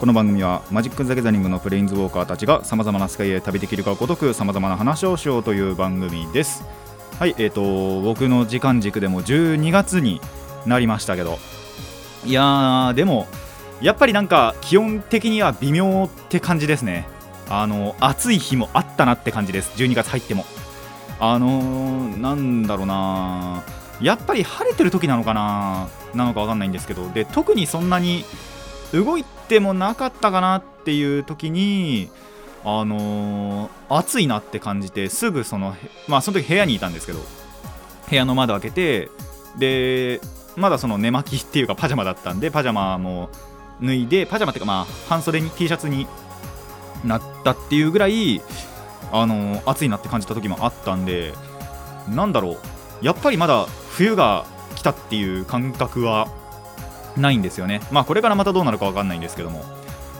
この番組はマジック・ザ・ギャザリングのプレインズウォーカーたちがさまざまな世界へ旅できるかごとくさまざまな話をしようという番組です。はいえーと僕の時間軸でも12月になりましたけど。いやーでもやっぱりなんか気温的には微妙って感じですね。あの暑い日もあったなって感じです。12月入っても。あのー、なんだろうなやっぱり晴れてる時なのかななのか分かんないんですけど。で特にそんなに動いてもなかったかなっていう時にあのー暑いなって感じてすぐそのまあその時部屋にいたんですけど部屋の窓開けてでまだその寝巻きっていうかパジャマだったんでパジャマも脱いでパジャマっていうかまあ半袖に T シャツになったっていうぐらいあのー暑いなって感じた時もあったんでなんだろう。やっぱりまだ冬が来たっていう感覚はないんですよね。まあこれからまたどうなるか分かんないんですけども。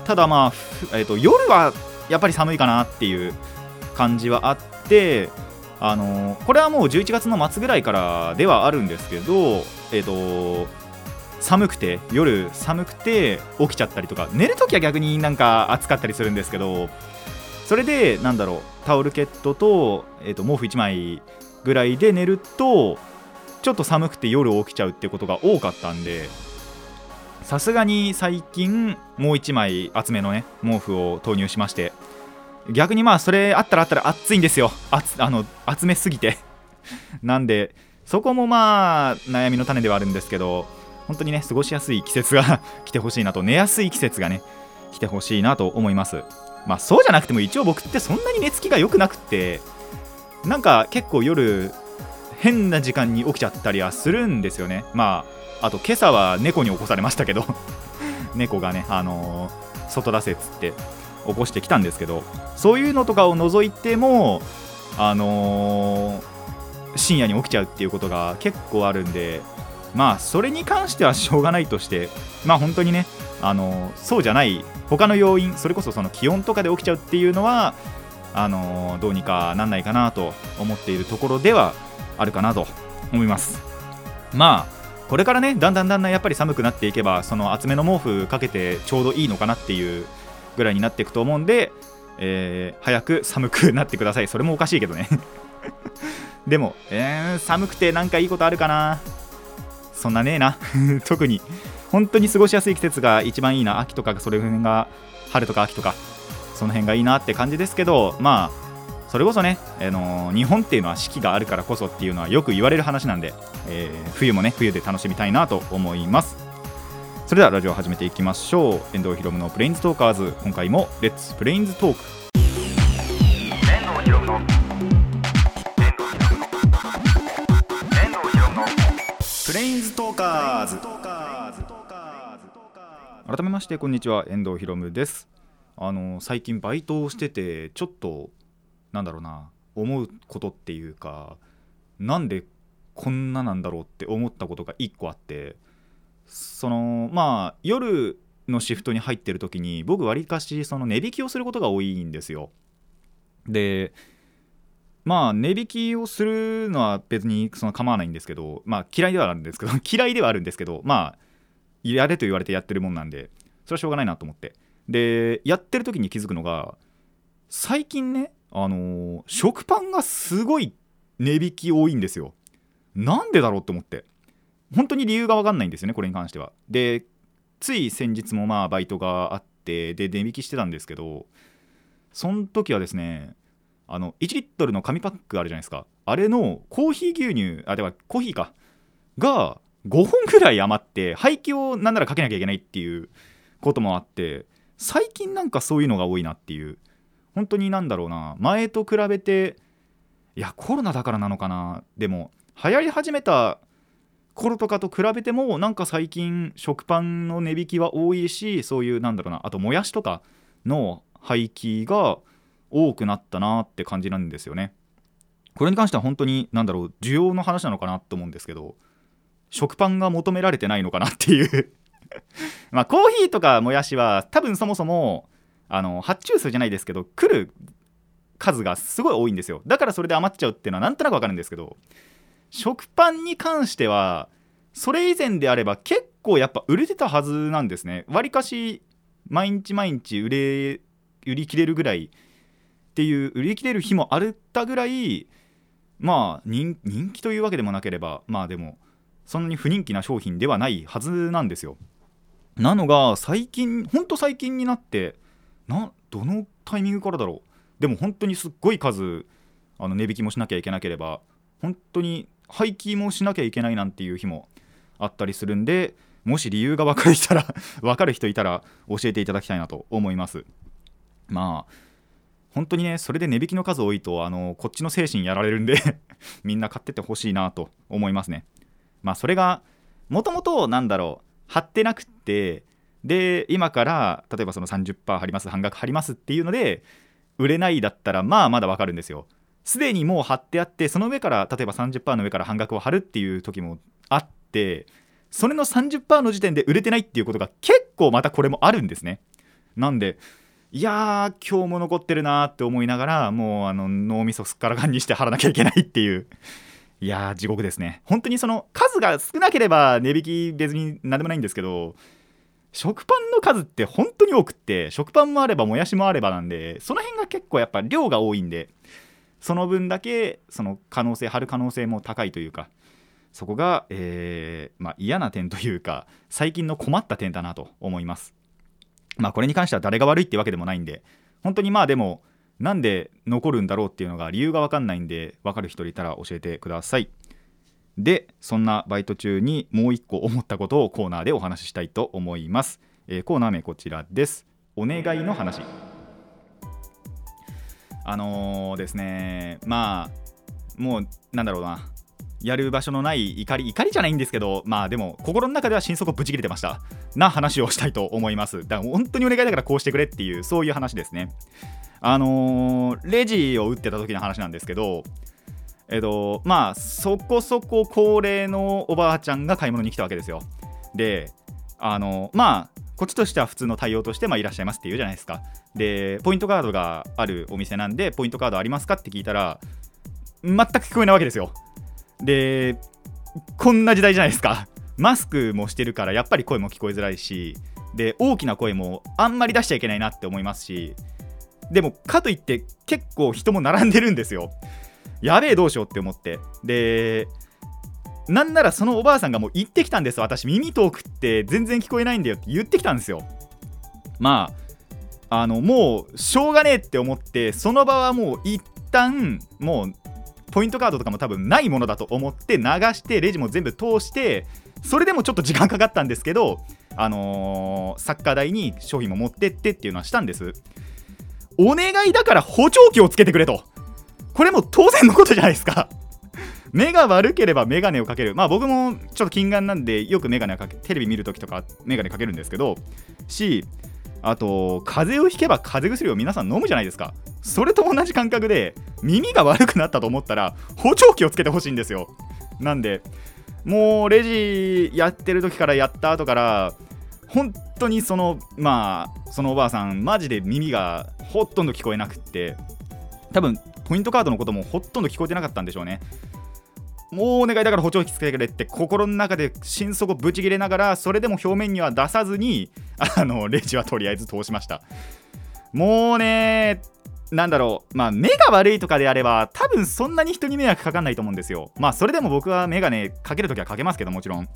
ただまあ、えー、と夜はやっぱり寒いかなっていう感じはあってあのーこれはもう11月の末ぐらいからではあるんですけどえっ、と寒くて夜寒くて起きちゃったりとか寝るときは逆になんか暑かったりするんですけどそれでなんだろうタオルケットと,、えー、と毛布1枚ぐらいで寝るとちょっと寒くて夜起きちゃうってことが多かったんでさすがに最近もう1枚厚めのね毛布を投入しまして。逆にまあそれあったらあったら暑いんですよ。厚あの厚めすぎて。なんでそこもまあ悩みの種ではあるんですけど本当にね過ごしやすい季節が 来てほしいなと寝やすい季節がね来てほしいなと思います。まあそうじゃなくても一応僕ってそんなに寝つきが良くなくってなんか結構夜変な時間に起きちゃったりはするんですよね。まああと今朝は猫に起こされましたけど 猫がねあのー外出せっつって起こしてきたんですけどそういうのとかを除いてもあのー深夜に起きちゃうっていうことが結構あるんでまあそれに関してはしょうがないとしてまあ本当にねあのーそうじゃない他の要因それこそその気温とかで起きちゃうっていうのはあのどうにかなんないかなと思っているところではあるかなと思います。まあこれからねだんだんだんだんやっぱり寒くなっていけばその厚めの毛布かけてちょうどいいのかなっていうぐらいになっていくと思うんで、えー早く寒くなってください。それもおかしいけどね。でも、えー寒くてなんかいいことあるかな？そんなねえな。特に本当に過ごしやすい季節が一番いいな。秋とかそれ辺が春とか秋とかその辺がいいなって感じですけどまあそれこそね、あのー日本っていうのは四季があるからこそっていうのはよく言われる話なんで、えー冬もね冬で楽しみたいなと思います。それではラジオを始めていきましょう。遠藤ひろむのプレインズトーカーズ。今回もレッツプレインズトーク遠藤ひろむの。プレインズトーカーズ改めましてこんにちは。遠藤ひろむです。あの最近バイトをしててちょっとなんだろうな思うことっていうかなんでこんななんだろうって思ったことが1個あってそのまあ夜のシフトに入ってる時に僕わりかしその値引きをすることが多いんですよ。でまあ値引きをするのは別にその構わないんですけどまあ嫌いではあるんですけど 嫌いではあるんですけどまあやれと言われてやってるもんなんでそれはしょうがないなと思って。でやってる時に気づくのが最近ねあのー食パンがすごい値引き多いんですよ。なんでだろうって思って。本当に理由が分かんないんですよねこれに関しては。でつい先日もまあバイトがあってで値引きしてたんですけどその時はですねあの1リットルの紙パックあるじゃないですか。あれのコーヒー牛乳あではコーヒーか。が5本ぐらい余って廃棄をなんならかけなきゃいけないっていうこともあって最近なんかそういうのが多いなっていう。本当になんだろうな。前と比べていやコロナだからなのかな。でも流行り始めた頃とかと比べてもなんか最近食パンの値引きは多いしそういうなんだろうな。あともやしとかの廃棄が多くなったなって感じなんですよね。これに関しては本当に何だろう需要の話なのかなと思うんですけど食パンが求められてないのかなっていう。まあコーヒーとかもやしは多分そもそもあの発注数じゃないですけど来る数がすごい多いんですよ。だからそれで余っちゃうっていうのはなんとなくわかるんですけど食パンに関してはそれ以前であれば結構やっぱ売れてたはずなんですね。わりかし毎日毎日売れ売り切れるぐらいっていう売り切れる日もあったぐらいまあ人気というわけでもなければまあでもそんなに不人気な商品ではないはずなんですよ。なのが最近ほんと最近になってなどのタイミングからだろう。でも本当にすっごい数あの値引きもしなきゃいけなければ本当に廃棄もしなきゃいけないなんていう日もあったりするんでもし理由が分かる人いたら 分かる人いたら教えていただきたいなと思います。まあ本当にねそれで値引きの数多いとあのこっちの精神やられるんで みんな買っててほしいなと思いますね。まあそれがもともとなんだろう貼ってなくってで今から例えばその30%貼ります半額貼りますっていうので売れないだったらまあまだわかるんですよ。すでにもう貼ってあってその上から例えば30%の上から半額を貼るっていう時もあってそれの30%の時点で売れてないっていうことが結構またこれもあるんですね。なんでいやー今日も残ってるなーって思いながらもうあの脳みそすっからかんにして貼らなきゃいけないっていう。いやー地獄ですね。本当にその数が少なければ値引き別に何でもないんですけど食パンの数って本当に多くって食パンもあればもやしもあればなんでその辺が結構やっぱ量が多いんでその分だけその可能性張る可能性も高いというかそこが、えーまあ、嫌な点というか最近の困った点だなと思います。まあこれに関しては誰が悪いってわけでもないんで本当にまあでもなんで残るんだろうっていうのが理由が分かんないんで分かる人いたら教えてください。でそんなバイト中にもう一個思ったことをコーナーでお話ししたいと思います、えー、コーナー名こちらです。お願いの話。あのー、ですねまあもうなんだろうな。やる場所のない怒り怒りじゃないんですけどまあでも心の中では心底ブチ切れてました。な話をしたいと思います。だから本当にお願いだからこうしてくれっていうそういう話ですね。あのー、レジを打ってた時の話なんですけどえっとまあそこそこ高齢のおばあちゃんが買い物に来たわけですよ。であのまあこっちとしては普通の対応として、まあ、いらっしゃいますって言うじゃないですか。でポイントカードがあるお店なんでポイントカードありますかって聞いたら全く聞こえないわけですよ。でこんな時代じゃないですか。マスクもしてるからやっぱり声も聞こえづらいしで大きな声もあんまり出しちゃいけないなって思いますしでもかといって結構人も並んでるんですよ。やべえどうしようって思って。でなんならそのおばあさんがもう言ってきたんです私耳遠くって全然聞こえないんだよって言ってきたんですよ。まああのもうしょうがねえって思ってその場はもう一旦もうポイントカードとかも多分ないものだと思って流してレジも全部通してそれでもちょっと時間かかったんですけどあのー、サッカー台に商品も持ってってっていうのはしたんです。お願いだから補聴器をつけてくれと。これも当然のことじゃないですか。目が悪ければメガネをかける。まあ僕もちょっと近眼なんでよくメガネをかけテレビ見るときとかメガネかけるんですけどしあと風邪をひけば風邪薬を皆さん飲むじゃないですか。それと同じ感覚で耳が悪くなったと思ったら補聴器をつけてほしいんですよ。なんでもうレジやってる時からやった後から本当にそのまあそのおばあさんマジで耳がほとんど聞こえなくって多分ポイントカードのこともほとんど聞こえてなかったんでしょうね。もうお願いだから補聴器つけてくれって心の中で心底ブチ切れながらそれでも表面には出さずに あのレジはとりあえず通しました。もうねなんだろう。まあ目が悪いとかであれば多分そんなに人に迷惑かかんないと思うんですよ。まあそれでも僕はメガネかけるときはかけますけどもちろん。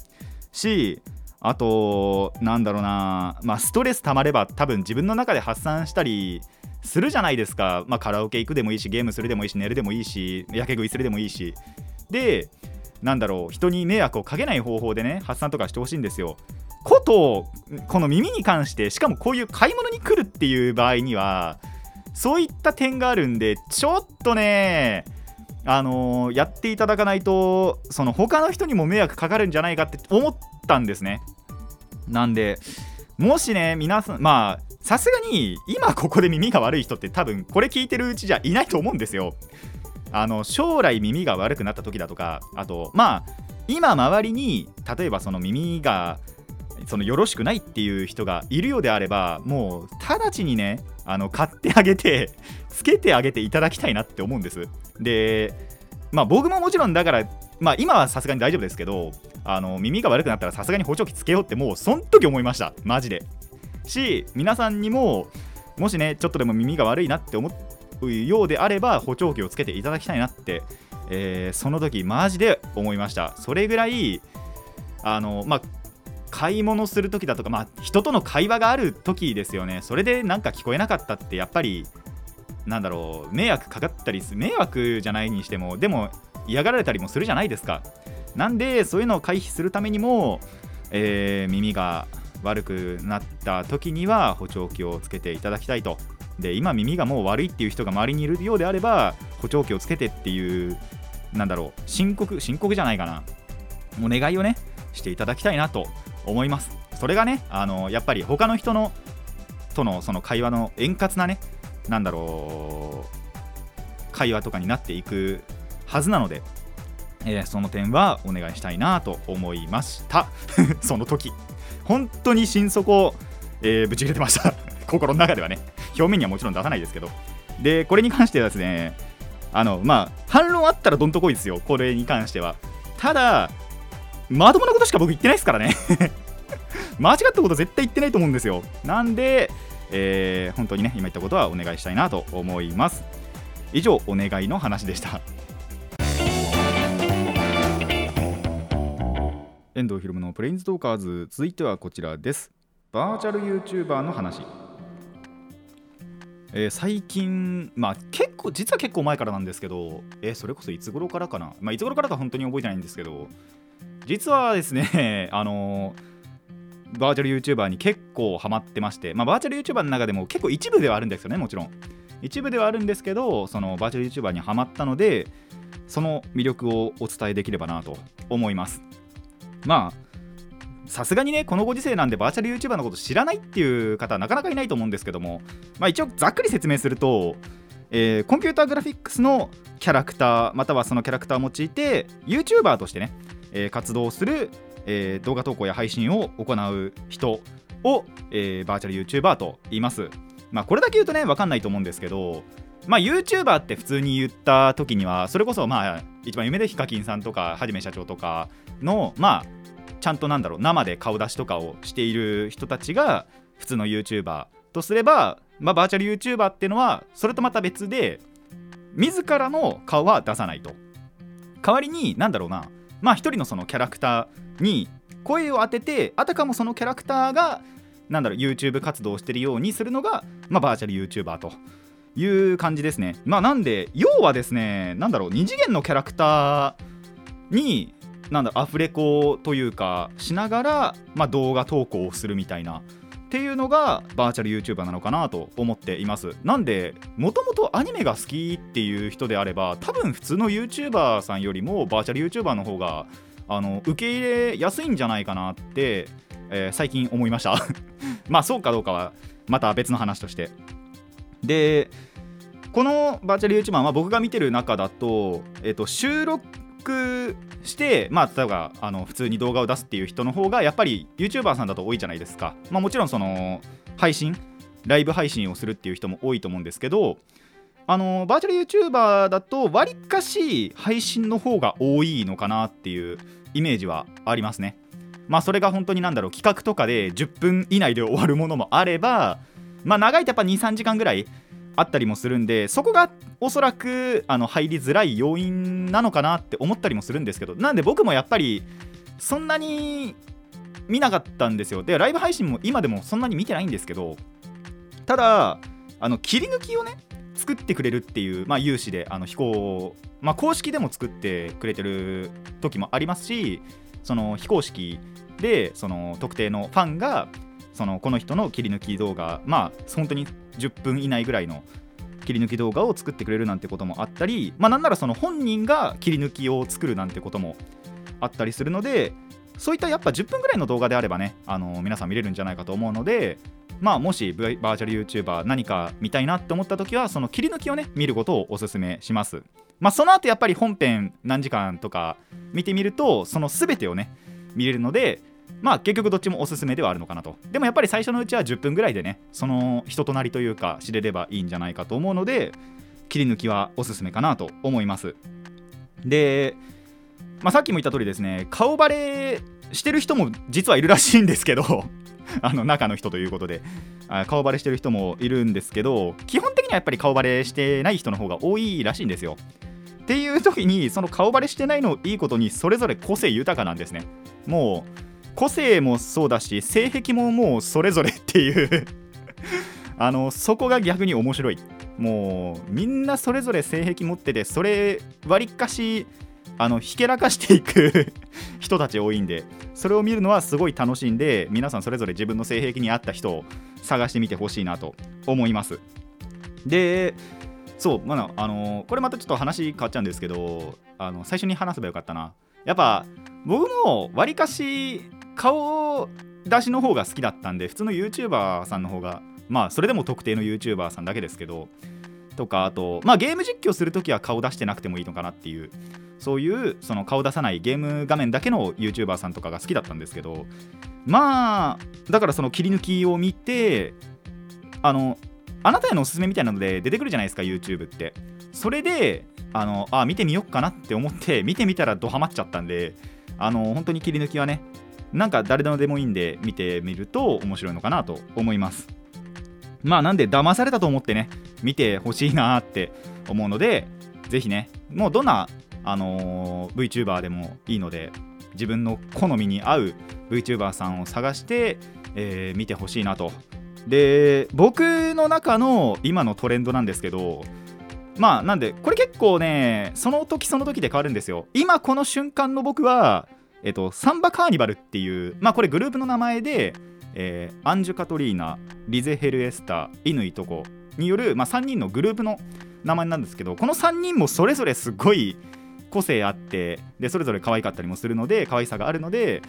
しあとなんだろうな。まあストレス溜まれば多分自分の中で発散したりするじゃないですか。まあカラオケ行くでもいいしゲームするでもいいし寝るでもいいしやけ食いするでもいいし。でなんだろう人に迷惑をかけない方法でね発散とかしてほしいんですよ。ことこの耳に関してしかもこういう買い物に来るっていう場合にはそういった点があるんでちょっとねあのー、やっていただかないとその他の人にも迷惑かかるんじゃないかって思ったんですね。なんでもしね皆さんまあさすがに今ここで耳が悪い人って多分これ聞いてるうちじゃいないと思うんですよ。あの将来耳が悪くなった時だとかあとまあ今周りに例えばその耳がそのよろしくないっていう人がいるようであればもう直ちにねあの買ってあげてつけてあげていただきたいなって思うんです。でまあ僕ももちろんだからまあ今はさすがに大丈夫ですけどあの耳が悪くなったらさすがに補聴器つけようってもうそん時思いました。マジで。し皆さんにももしねちょっとでも耳が悪いなって思うようであれば補聴器をつけていただきたいなって、えーその時マジで思いました。それぐらいあのまあ買い物する時だとか、まあ、人との会話がある時ですよね。それでなんか聞こえなかったってやっぱりなんだろう迷惑かかったりする迷惑じゃないにしてもでも嫌がられたりもするじゃないですか。なんでそういうのを回避するためにも、えー耳が悪くなった時には補聴器をつけていただきたいと。で今耳がもう悪いっていう人が周りにいるようであれば補聴器をつけてっていうなんだろう申告申告じゃないかな。お願いをねしていただきたいなと思います。それがねあのやっぱり他の人のとのその会話の円滑なねなんだろう会話とかになっていくはずなので、えーその点はお願いしたいなと思いました。その時本当に心底、えーぶち切れてました。心の中ではね。表面にはもちろん出さないですけど。でこれに関してはですねあのまあ反論あったらどんとこいですよ。これに関しては。ただまともなことしか僕言ってないですからね。間違ったこと絶対言ってないと思うんですよ。なんで、えー本当にね今言ったことはお願いしたいなと思います。以上お願いの話でした。遠藤ひろむのプレインズトーカーズ続いてはこちらですバーチャル YouTuber の話えー最近、まあ結構、実は結構前からなんですけど、えーそれこそいつ頃からかな、まあ、いつ頃からか本当に覚えてないんですけど、実はですね、あのーバーチャル YouTuber に結構ハマってまして、まあ、バーチャル YouTuber の中でも結構一部ではあるんですよね、もちろん。一部ではあるんですけど、そのバーチャル YouTuber にハマったので、その魅力をお伝えできればなと思います。まあ、さすがにね、このご時世なんでバーチャル YouTuber のこと知らないっていう方はなかなかいないと思うんですけども、まあ、一応ざっくり説明すると、えーコンピューターグラフィックスのキャラクターまたはそのキャラクターを用いて YouTuber としてね、えー活動する、えー動画投稿や配信を行う人を、えーバーチャル YouTuber と言います。まあこれだけ言うとね分かんないと思うんですけど、まあ、YouTuber って普通に言った時にはそれこそまあ一番有名でヒカキンさんとかはじめ社長とかのまあちゃんとなんだろう生で顔出しとかをしている人たちが普通の YouTuber とすれば、まあ、バーチャル YouTuber っていうのはそれとまた別で自らの顔は出さないと。代わりになんだろうなまあ一人のそのキャラクターに声を当ててあたかもそのキャラクターがなんだろう YouTube 活動をしてるようにするのが、まあ、バーチャル YouTuber という感じですね。まあなんで要はですねなんだろう二次元のキャラクターになんだアフレコというかしながら、まあ、動画投稿をするみたいなっていうのがバーチャル YouTuber なのかなと思っています。なんでもともとアニメが好きっていう人であれば多分普通の YouTuber さんよりもバーチャル YouTuber の方があの受け入れやすいんじゃないかなって、えー最近思いました。まあそうかどうかはまた別の話として。でこのバーチャル YouTuber は僕が見てる中だと,、えっと収録して、まあ、例えばあの普通に動画を出すっていう人の方がやっぱり YouTuber さんだと多いじゃないですか、まあ、もちろんその配信ライブ配信をするっていう人も多いと思うんですけどあのバーチャル YouTuber だとわりかし配信の方が多いのかなっていうイメージはありますね。まあそれが本当になんだろう企画とかで10分以内で終わるものもあればまあ長いとやっぱ23時間ぐらいあったりもするんでそこがおそらくあの入りづらい要因なのかなって思ったりもするんですけどなんで僕もやっぱりそんなに見なかったんですよ。でライブ配信も今でもそんなに見てないんですけどただあの切り抜きをね作ってくれるっていう、まあ、有志であの飛行、まあ、公式でも作ってくれてる時もありますしその非公式でその特定のファンがそのこの人の切り抜き動画まあ本当に10分以内ぐらいの切り抜き動画を作ってくれるなんてこともあったりまあなんならその本人が切り抜きを作るなんてこともあったりするのでそういったやっぱ10分ぐらいの動画であればねあの皆さん見れるんじゃないかと思うのでまあもしバーチャル YouTuber 何か見たいなって思った時はその切り抜きをね見ることをおすすめします。まあその後やっぱり本編何時間とか見てみるとその全てをね見れるのでまあ結局どっちもおすすめではあるのかなと。でもやっぱり最初のうちは10分ぐらいでねその人となりというか知れればいいんじゃないかと思うので切り抜きはおすすめかなと思います。で、まあ、さっきも言った通りですね顔バレしてる人も実はいるらしいんですけど あの中の人ということで。顔バレしてる人もいるんですけど基本的にはやっぱり顔バレしてない人の方が多いらしいんですよ。っていう時にその顔バレしてないのをいいことにそれぞれ個性豊かなんですね。もう個性もそうだし性癖ももうそれぞれっていう。あのそこが逆に面白い。もうみんなそれぞれ性癖持っててそれわりかしあのひけらかしていく 人たち多いんでそれを見るのはすごい楽しいんで皆さんそれぞれ自分の性癖に合った人を探してみてほしいなと思います。でそうまだあのこれまたちょっと話変わっちゃうんですけどあの最初に話せばよかったな。やっぱ僕もわりかし顔出しの方が好きだったんで普通の YouTuber さんの方がまあそれでも特定の YouTuber さんだけですけどとかあとまあゲーム実況するときは顔出してなくてもいいのかなっていうそういうその顔出さないゲーム画面だけの YouTuber さんとかが好きだったんですけどまあだからその切り抜きを見てあのあなたへのおすすめみたいなので出てくるじゃないですか YouTube って。それであのあ見てみよっかなって思って見てみたらドハマっちゃったんであの本当に切り抜きはねなんか誰でもいいんで見てみると面白いのかなと思います。まあなんで騙されたと思ってね見てほしいなって思うのでぜひねもうどんな、あのー VTuber でもいいので自分の好みに合う VTuber さんを探して、えー見てほしいなと。で僕の中の今のトレンドなんですけどまあなんでこれ結構ねその時その時で変わるんですよ。今この瞬間の僕はえっとサンバカーニバルっていうまあこれグループの名前で、えーアンジュ・カトリーナリゼ・ヘル・エスタ乾とこによる、まあ、3人のグループの名前なんですけどこの3人もそれぞれすごい個性あってでそれぞれ可愛かったりもするので可愛さがあるので、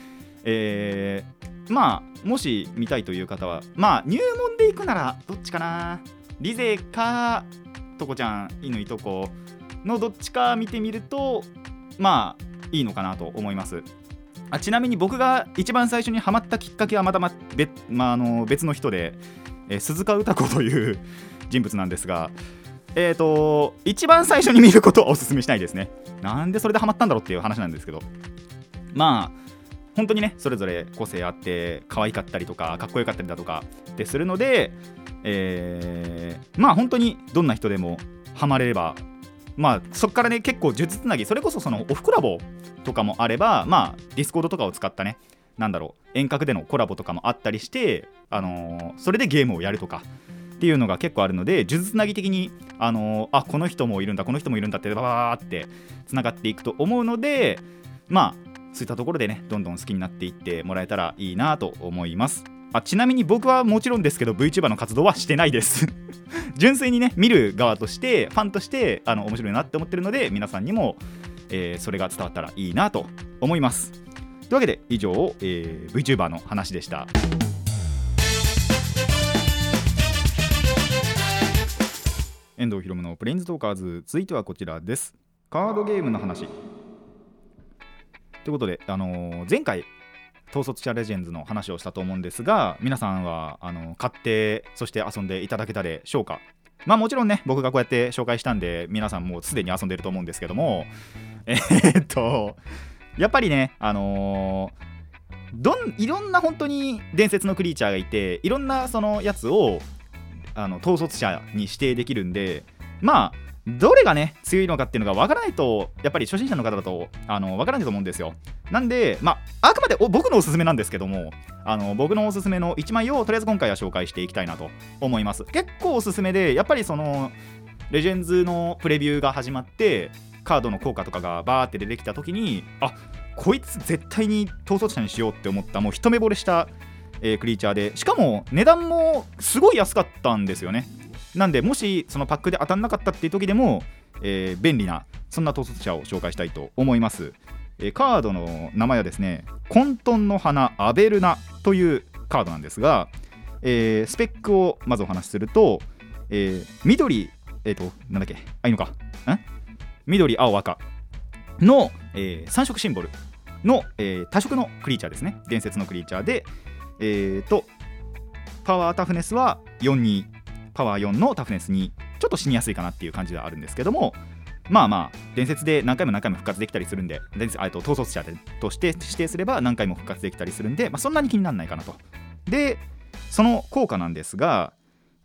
えーまあもし見たいという方はまあ入門で行くならどっちかな。リゼかとこちゃん乾とこのどっちか見てみるとまあいいのかなと思います。あちなみに僕が一番最初にハマったきっかけはまたま別,、まあ、あの別の人で、えー鈴鹿歌子という人物なんですがえー、と一番最初に見ることはおすすめしないですね。なんでそれでハマったんだろうっていう話なんですけど。まあ本当にねそれぞれ個性あって可愛かったりとかかっこよかったりだとかってするので、えーまあ本当にどんな人でもハマれればまあそこからね結構数珠つなぎそれこそそのオフコラボとかもあればまあ Discord とかを使ったねなんだろう遠隔でのコラボとかもあったりして、あのーそれでゲームをやるとかっていうのが結構あるので呪術つなぎ的に、あのーあこの人もいるんだこの人もいるんだってバーってつながっていくと思うのでまあそういったところでねどんどん好きになっていってもらえたらいいなと思います。あちなみに僕はもちろんですけど VTuber の活動はしてないです。純粋にね見る側としてファンとしてあの面白いなって思ってるので皆さんにも、えーそれが伝わったらいいなと思います。というわけで以上、えー VTuber の話でした。遠藤ひろむのプレインズトーカーズ。続いてはこちらです。カードゲームの話。ということで、あのー前回統率者レジェンズの話をしたと思うんですが皆さんはあの買ってそして遊んでいただけたでしょうか？まあもちろんね僕がこうやって紹介したんで皆さんもうすでに遊んでると思うんですけども えーっとやっぱりねあのーどんいろんな本当に伝説のクリーチャーがいていろんなそのやつをあの統率者に指定できるんでまあどれがね強いのかっていうのが分からないとやっぱり初心者の方だとあの分からないと思うんですよ。なんでまああくまで僕のおすすめなんですけどもあの僕のおすすめの1枚をとりあえず今回は紹介していきたいなと思います。結構おすすめでやっぱりそのレジェンズのプレビューが始まってカードの効果とかがバーって出てきた時にあこいつ絶対に統率者にしようって思ったもう一目惚れした、えークリーチャーでしかも値段もすごい安かったんですよね。なんでもしそのパックで当たんなかったっていう時でも、えー便利なそんな統率者を紹介したいと思います、えーカードの名前はですね混沌の花アベルナというカードなんですが、えースペックをまずお話しすると、えー緑えっ、となんだっけあいいのか。ん？緑青赤の、え3色シンボルの、えー多色のクリーチャーですね。伝説のクリーチャーでえっ、とパワータフネスは42パワー4のタフネス2ちょっと死にやすいかなっていう感じではあるんですけどもまあまあ伝説で何回も何回も復活できたりするんで伝説と統率者として指定すれば何回も復活できたりするんで、まあ、そんなに気にならないかなと。でその効果なんですが、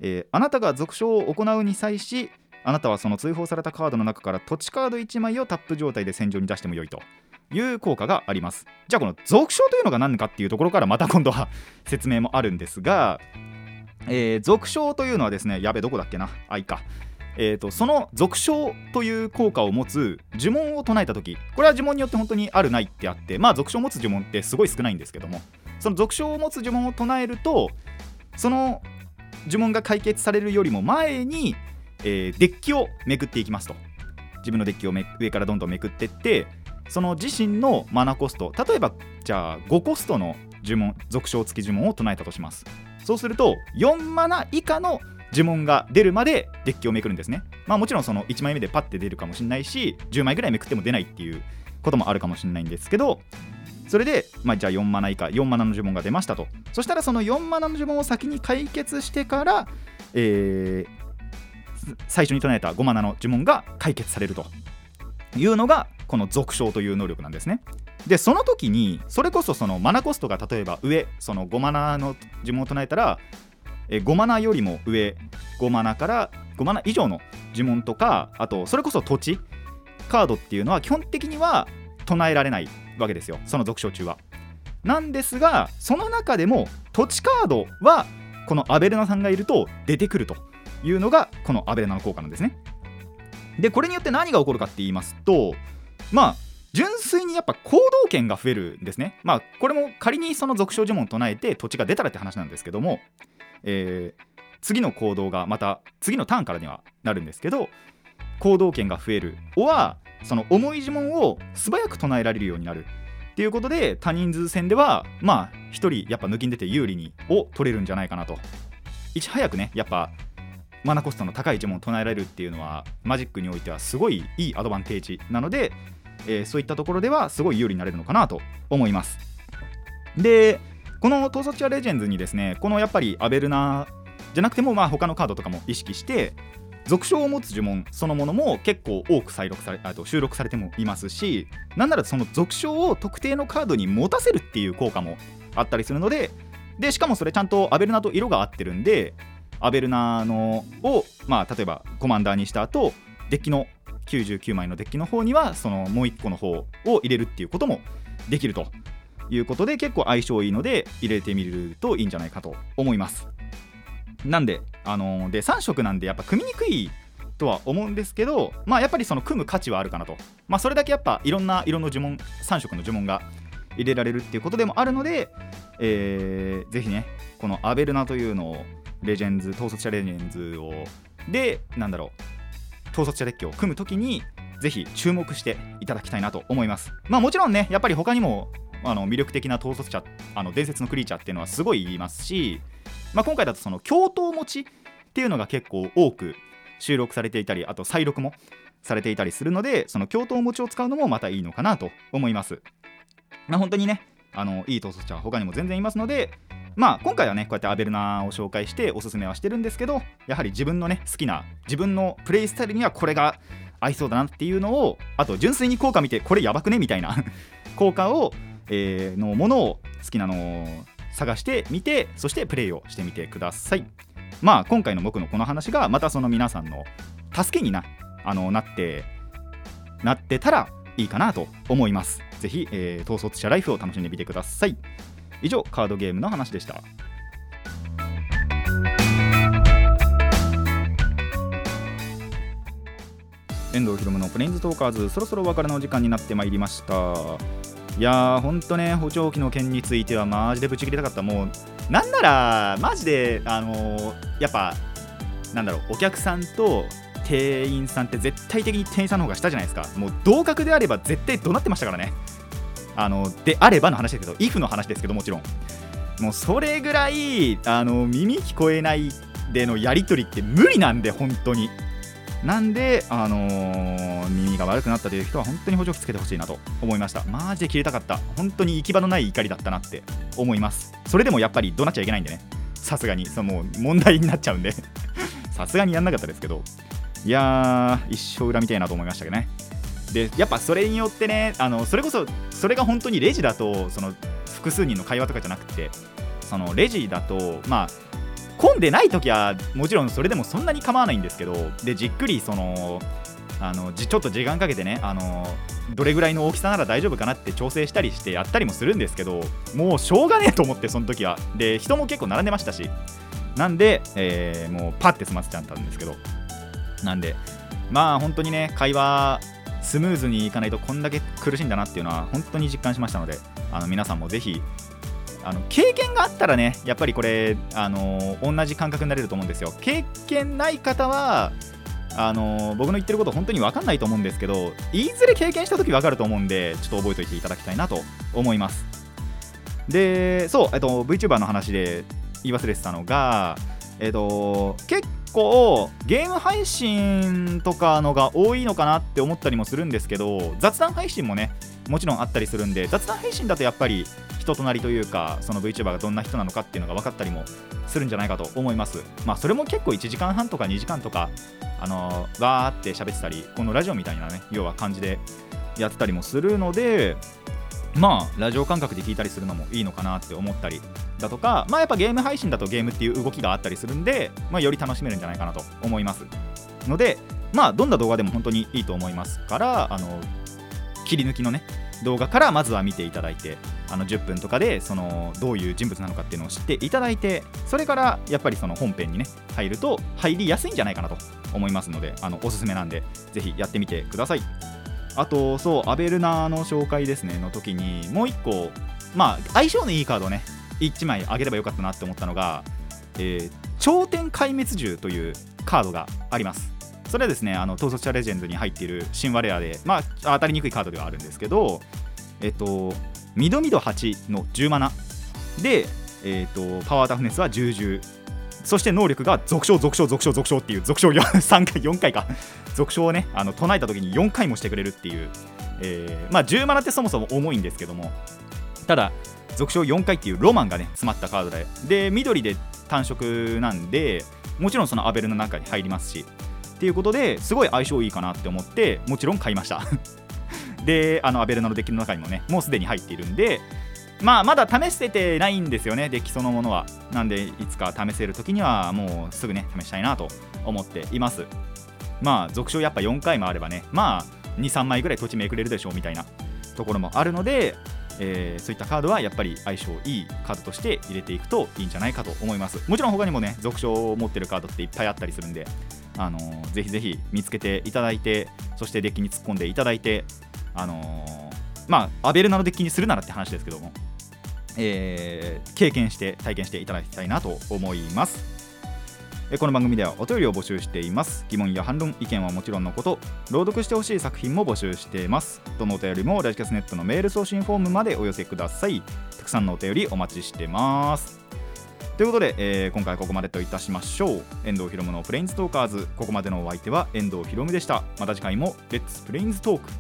えーあなたが続賞を行うに際しあなたはその追放されたカードの中から土地カード1枚をタップ状態で戦場に出してもよいと。いう効果があります。じゃあこの続賞というのが何かっていうところからまた今度は 説明もあるんですが、えー続賞というのはですねやべどこだっけな。あいか。えー、とその続賞という効果を持つ呪文を唱えた時これは呪文によって本当にあるないってあってまあ続賞を持つ呪文ってすごい少ないんですけどもその続賞を持つ呪文を唱えるとその呪文が解決されるよりも前に、えーデッキをめくっていきますと。自分のデッキをめ上からどんどんめくっていってその自身のマナコスト例えばじゃあ5コストの呪文続賞付き呪文を唱えたとします。そうすると4マナ以下の呪文が出るまでデッキをめくるんですね。まあもちろんその1枚目でパッて出るかもしれないし10枚ぐらいめくっても出ないっていうこともあるかもしれないんですけどそれで、まあ、じゃあ4マナ以下4マナの呪文が出ましたと。そしたらその4マナの呪文を先に解決してから、えー最初に唱えた5マナの呪文が解決されると。いうのがこの続賞という能力なんですね。でその時にそれこそそのマナコストが例えば上その5マナの呪文を唱えたらえ5マナよりも上5マナから5マナ以上の呪文とかあとそれこそ土地カードっていうのは基本的には唱えられないわけですよ。その続賞中は。なんですがその中でも土地カードはこのアベルナさんがいると出てくるというのがこのアベルナの効果なんですね。でこれによって何が起こるかって言いますとまあ純粋にやっぱ行動権が増えるんですね。まあこれも仮にその続賞呪文を唱えて土地が出たらって話なんですけどもえー次の行動がまた次のターンからにはなるんですけど行動権が増えるおはその重い呪文を素早く唱えられるようになるっていうことで多人数戦ではまあ1人やっぱ抜きに出て有利にを取れるんじゃないかなと。いち早くねやっぱマナコストの高い呪文を唱えられるっていうのはマジックにおいてはすごいいいアドバンテージなので、えーそういったところではすごい有利になれるのかなと思います。でこの統率者レジェンズにですねこのやっぱりアベルナじゃなくてもまあ他のカードとかも意識して属性を持つ呪文そのものも結構多く再録されあと収録されてもいますしなんならその属性を特定のカードに持たせるっていう効果もあったりするのででしかもそれちゃんとアベルナと色が合ってるんでアベルナのを、まあ、例えばコマンダーにした後デッキの99枚のデッキの方にはそのもう1個の方を入れるっていうこともできるということで結構相性いいので入れてみるといいんじゃないかと思います。なんであのーで3色なんでやっぱ組みにくいとは思うんですけどまあやっぱりその組む価値はあるかなと。まあそれだけやっぱいろんな色の呪文3色の呪文が入れられるっていうことでもあるので、えーぜひねこのアベルナというのをレジェンズ統率者レジェンズをでなんだろう統率者デッキを組むときにぜひ注目していただきたいなと思います。まあもちろんねやっぱり他にもあの魅力的な統率者あの伝説のクリーチャーっていうのはすごいいますし、まあ、今回だとその共闘持ちっていうのが結構多く収録されていたりあと再録もされていたりするのでその共闘持ちを使うのもまたいいのかなと思います。まあ本当にねあのいい統率者は他にも全然いますのでまあ今回はねこうやってアベルナを紹介しておすすめはしてるんですけどやはり自分のね好きな自分のプレイスタイルにはこれが合いそうだなっていうのをあと純粋に効果見てこれやばくねみたいな 効果を、えーのものを好きなのを探してみてそしてプレイをしてみてください。まあ今回の僕のこの話がまたその皆さんの助けになあのなってなってたらいいかなと思います。ぜひ、えー統率者ライフを楽しんでみてください。以上カードゲームの話でした。遠藤ひろむのプレインズトーカーズそろそろお別れのお時間になってまいりました。いやーほんとね補聴器の件についてはマジでブチ切りたかった。もうなんならマジであのーやっぱなんだろうお客さんと店員さんって絶対的に店員さんの方が下じゃないですか。もう同格であれば絶対怒鳴ってましたからね。あのであればの話ですけど if の話ですけどもちろん。もうそれぐらいあの耳聞こえないでのやり取りって無理なんで本当に。なんで、あのー耳が悪くなったという人は本当に補助器つけてほしいなと思いました。マジで切れたかった。本当に行き場のない怒りだったなって思います。それでもやっぱり怒鳴っちゃいけないんでね。さすがに。そのもう問題になっちゃうんで。さすがにやんなかったですけど。いやー一生恨みたいなと思いましたけどね。でやっぱそれによってねあのそれこそそれが本当にレジだとその複数人の会話とかじゃなくてそのレジだとまあ混んでない時はもちろんそれでもそんなに構わないんですけどでじっくりそのあのちょっと時間かけてねあのどれぐらいの大きさなら大丈夫かなって調整したりしてやったりもするんですけどもうしょうがねえと思ってその時は。で人も結構並んでましたし。なんで、えーもうパッて済ませちゃったんですけど。なんでまあ本当にね会話スムーズにいかないとこんだけ苦しいんだなっていうのは本当に実感しましたのであの皆さんもぜひあの経験があったらねやっぱりこれあの同じ感覚になれると思うんですよ。経験ない方はあの僕の言ってること本当に分かんないと思うんですけどいずれ経験した時分かると思うんでちょっと覚えておいていただきたいなと思います。でそう、えっと、VTuber の話で言い忘れてたのがえっと結構ゲーム配信とかのが多いのかなって思ったりもするんですけど雑談配信もねもちろんあったりするんで雑談配信だとやっぱり人となりというかその VTuber がどんな人なのかっていうのが分かったりもするんじゃないかと思います。まあそれも結構1時間半とか2時間とかあのーわーって喋ってたりこのラジオみたいなね要は感じでやってたりもするのでまあラジオ感覚で聞いたりするのもいいのかなって思ったりだとかまあやっぱゲーム配信だとゲームっていう動きがあったりするんで、まあ、より楽しめるんじゃないかなと思います。のでまあどんな動画でも本当にいいと思いますからあの切り抜きのね動画からまずは見ていただいてあの10分とかでそのどういう人物なのかっていうのを知っていただいてそれからやっぱりその本編にね入ると入りやすいんじゃないかなと思いますのであのおすすめなんでぜひやってみてください。あとそうアベルナの紹介ですねの時にもう1個まあ相性のいいカードね1枚あげればよかったなって思ったのが、えー頂点壊滅獣というカードがあります。それはですねあの統率者レジェンドに入っている神話レアでまあ当たりにくいカードではあるんですけどえっとミドミド8の10マナで、えっとパワータフネスは10獣そして能力が続唱続唱続唱続唱っていう続唱3回4回か。続唱をねあの唱えた時に4回もしてくれるっていう、えーまあ10マナってそもそも重いんですけども。ただ続唱4回っていうロマンがね詰まったカードで。で緑で単色なんでもちろんそのアベルの中に入りますし。っていうことですごい相性いいかなって思ってもちろん買いました。であのアベルナのデッキの中にもねもうすでに入っているんでまあまだ試しててないんですよね。デッキそのものは。なんでいつか試せる時にはもうすぐね試したいなと思っています。まあ続賞やっぱ4回もあればね。まあ23枚ぐらい土地めくれるでしょうみたいなところもあるので、えーそういったカードはやっぱり相性いいカードとして入れていくといいんじゃないかと思います。もちろん他にもね続賞を持ってるカードっていっぱいあったりするんであのーぜひぜひ見つけていただいてそしてデッキに突っ込んでいただいてあのーまあアベルナのデッキにするならって話ですけども。えー経験して体験していただきたいなと思います。えこの番組ではお便りを募集しています。疑問や反論意見はもちろんのこと朗読してほしい作品も募集しています。どのお便りもラジキャスネットのメール送信フォームまでお寄せください。たくさんのお便りお待ちしてます。ということで、えー今回はここまでといたしましょう。遠藤ひろむのプレインズトーカーズ。ここまでのお相手は遠藤ひろむでした。また次回もレッツプレインズトーク